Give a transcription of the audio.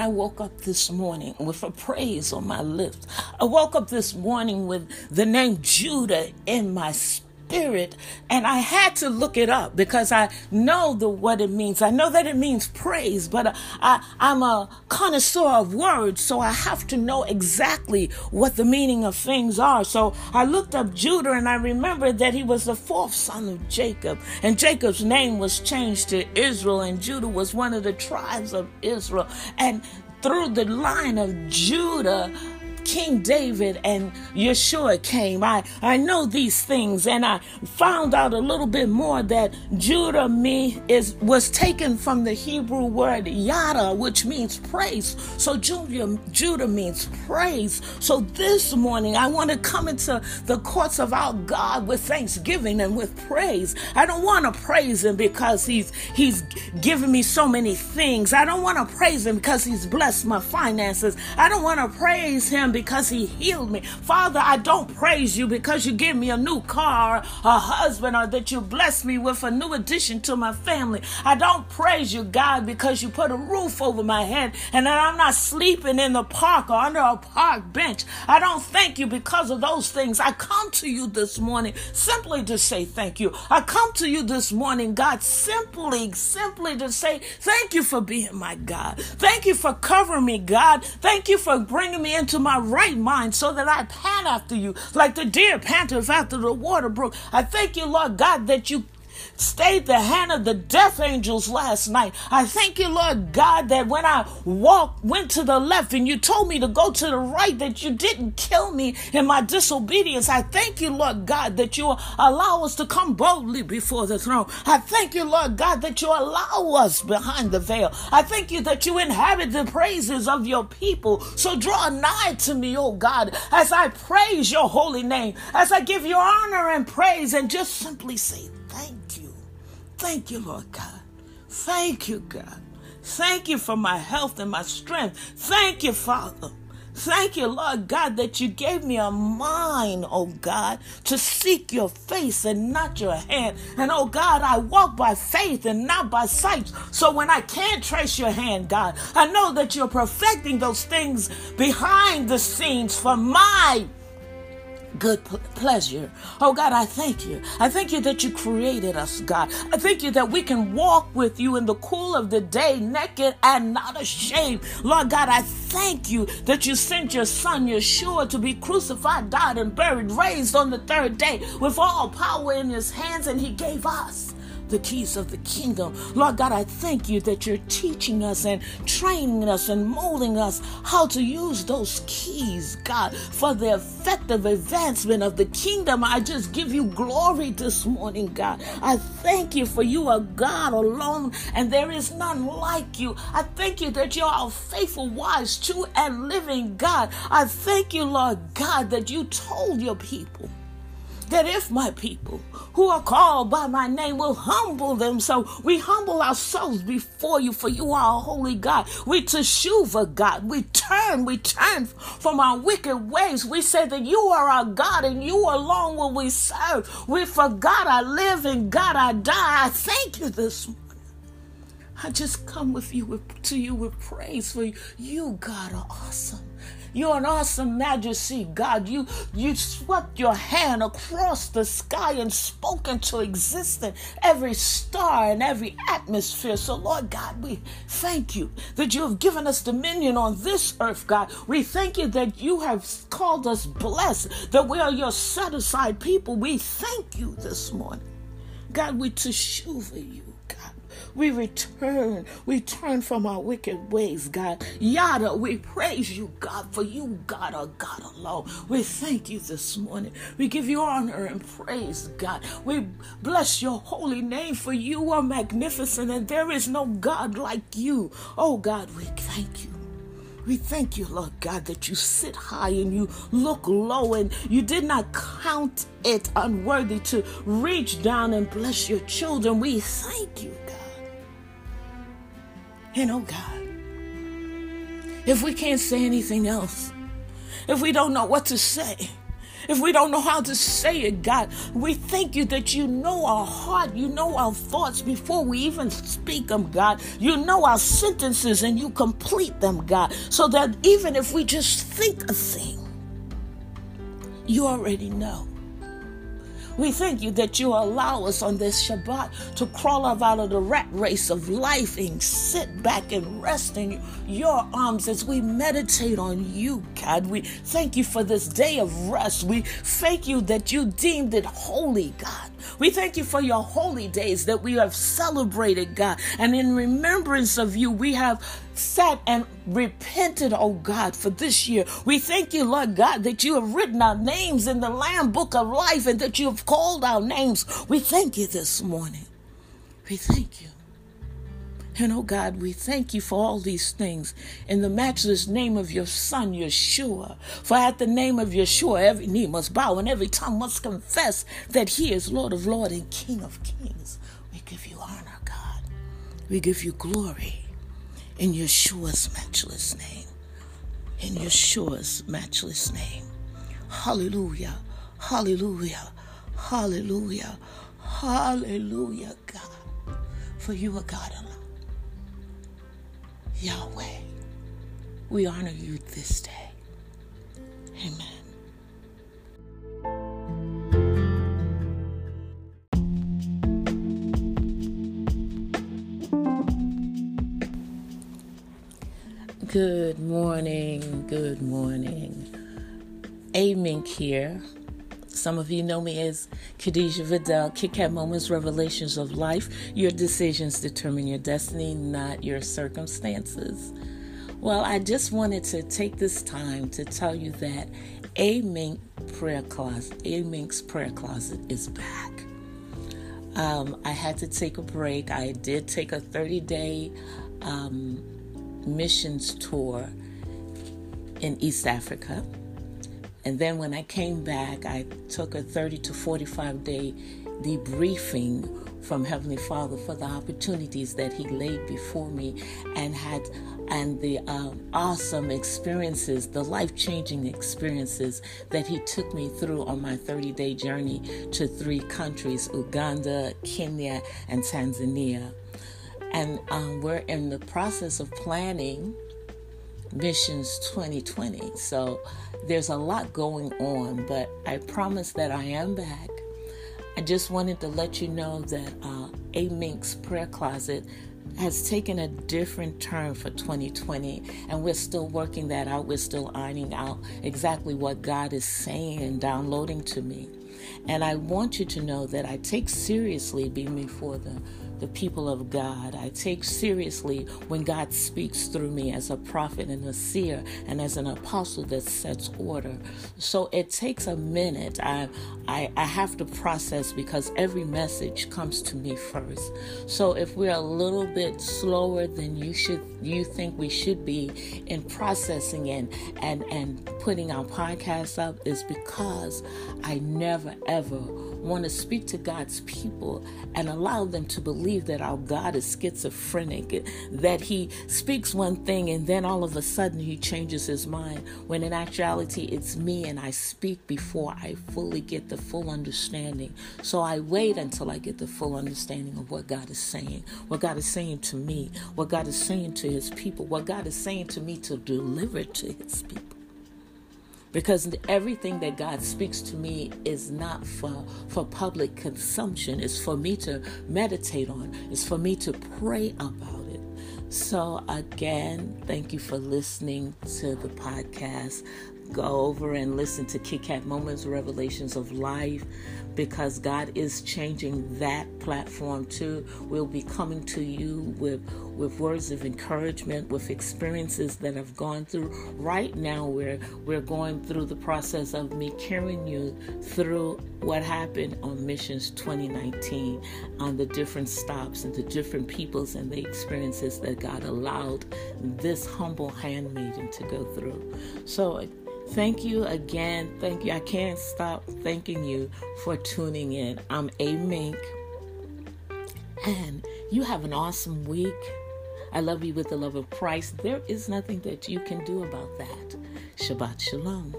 I woke up this morning with a praise on my lips. I woke up this morning with the name Judah in my spirit spirit and I had to look it up because I know the what it means. I know that it means praise, but uh, I, I'm a connoisseur of words, so I have to know exactly what the meaning of things are. So I looked up Judah and I remembered that he was the fourth son of Jacob, and Jacob's name was changed to Israel, and Judah was one of the tribes of Israel. And through the line of Judah, King David and Yeshua came. I, I know these things and I found out a little bit more that Judah me is was taken from the Hebrew word yada, which means praise. So Judah, Judah means praise. So this morning I want to come into the courts of our God with thanksgiving and with praise. I don't want to praise him because he's he's given me so many things. I don't want to praise him because he's blessed my finances. I don't want to praise him because he healed me. Father, I don't praise you because you give me a new car, a husband, or that you bless me with a new addition to my family. I don't praise you, God, because you put a roof over my head and that I'm not sleeping in the park or under a park bench. I don't thank you because of those things. I come to you this morning simply to say thank you. I come to you this morning, God, simply, simply to say thank you for being my God. Thank you for covering me, God. Thank you for bringing me into my right mind so that I pant after you like the deer panteth after the water brook. I thank you, Lord God, that you stayed the hand of the death angels last night. I thank you, Lord God, that when I walked, went to the left and you told me to go to the right, that you didn't kill me in my disobedience. I thank you, Lord God, that you allow us to come boldly before the throne. I thank you, Lord God, that you allow us behind the veil. I thank you that you inhabit the praises of your people. So draw nigh to me, oh God, as I praise your holy name, as I give you honor and praise, and just simply say thank you. Thank you, Lord God. Thank you, God. Thank you for my health and my strength. Thank you, Father. Thank you, Lord God, that you gave me a mind, oh God, to seek your face and not your hand. And oh God, I walk by faith and not by sight. So when I can't trace your hand, God, I know that you're perfecting those things behind the scenes for my good pleasure. Oh God, I thank you. I thank you that you created us, God. I thank you that we can walk with you in the cool of the day, naked and not ashamed. Lord God, I thank you that you sent your son, Yeshua, to be crucified, died, and buried, raised on the third day with all power in his hands, and he gave us the keys of the kingdom. Lord God, I thank you that you're teaching us and training us and molding us how to use those keys, God, for the effective advancement of the kingdom. I just give you glory this morning, God. I thank you for you are God alone and there is none like you. I thank you that you're our faithful, wise, true, and living God. I thank you, Lord God, that you told your people that if my people who are called by my name will humble themselves, we humble ourselves before you, for you are a holy God. We teshuva, God. We turn, we turn from our wicked ways. We say that you are our God and you alone will we serve. We forgot I live and God I die. I thank you this morning. I just come with you with, to you with praise for you. You, God, are awesome. You're an awesome majesty, God. You you swept your hand across the sky and spoke into existence every star and every atmosphere. So, Lord God, we thank you that you have given us dominion on this earth, God. We thank you that you have called us blessed, that we are your set aside people. We thank you this morning. God, we teshuva you. We return. We turn from our wicked ways, God. Yada, we praise you, God, for you, God, are God alone. We thank you this morning. We give you honor and praise, God. We bless your holy name, for you are magnificent and there is no God like you. Oh, God, we thank you. We thank you, Lord God, that you sit high and you look low and you did not count it unworthy to reach down and bless your children. We thank you. And oh God, if we can't say anything else, if we don't know what to say, if we don't know how to say it, God, we thank you that you know our heart, you know our thoughts before we even speak them, God. You know our sentences and you complete them, God, so that even if we just think a thing, you already know. We thank you that you allow us on this Shabbat to crawl up out of the rat race of life and sit back and rest in your arms as we meditate on you, God. We thank you for this day of rest. We thank you that you deemed it holy, God. We thank you for your holy days that we have celebrated, God. And in remembrance of you, we have sat and repented, oh God, for this year. We thank you, Lord God, that you have written our names in the Lamb Book of Life and that you have called our names. We thank you this morning. We thank you. And oh God, we thank you for all these things in the matchless name of your Son, Yeshua. For at the name of Yeshua, every knee must bow and every tongue must confess that He is Lord of Lords and King of Kings. We give you honor, God. We give you glory in Yeshua's matchless name. In Yeshua's matchless name. Hallelujah. Hallelujah. Hallelujah. Hallelujah, God. For you are God alone. Yahweh, we honor you this day. Amen. Good morning, good morning. A Mink here. Some of you know me as Khadijah Vidal, Kit Kat Moments, Revelations of Life. Your decisions determine your destiny, not your circumstances. Well, I just wanted to take this time to tell you that A Mink prayer closet, A Mink's prayer closet is back. Um, I had to take a break. I did take a 30 day um, missions tour in East Africa. And then when I came back, I took a 30 to 45 day debriefing from Heavenly Father for the opportunities that He laid before me and had and the um, awesome experiences, the life changing experiences that He took me through on my 30 day journey to three countries Uganda, Kenya, and Tanzania. And um, we're in the process of planning Missions 2020. So there's a lot going on, but I promise that I am back. I just wanted to let you know that uh, A Mink's prayer closet has taken a different turn for 2020, and we're still working that out. We're still ironing out exactly what God is saying and downloading to me. And I want you to know that I take seriously being before the the people of God. I take seriously when God speaks through me as a prophet and a seer and as an apostle that sets order. So it takes a minute. I, I, I have to process because every message comes to me first. So if we're a little bit slower than you should, you think we should be in processing and and and putting our podcast up, is because I never ever want to speak to God's people and allow them to believe that our God is schizophrenic, that He speaks one thing and then all of a sudden He changes His mind, when in actuality it's me and I speak before I fully get the full understanding. So I wait until I get the full understanding of what God is saying, what God is saying to me, what God is saying to His people, what God is saying to me to deliver to His people because everything that God speaks to me is not for for public consumption. It's for me to meditate on. It's for me to pray about it. So again thank you for listening to the podcast go over and listen to Kit Kat Moments Revelations of Life because God is changing that platform too. We'll be coming to you with with words of encouragement, with experiences that I've gone through. Right now, we're we're going through the process of me carrying you through what happened on Missions 2019, on the different stops and the different peoples and the experiences that God allowed this humble handmaiden to go through. So Thank you again. Thank you. I can't stop thanking you for tuning in. I'm A Mink, and you have an awesome week. I love you with the love of Christ. There is nothing that you can do about that. Shabbat Shalom.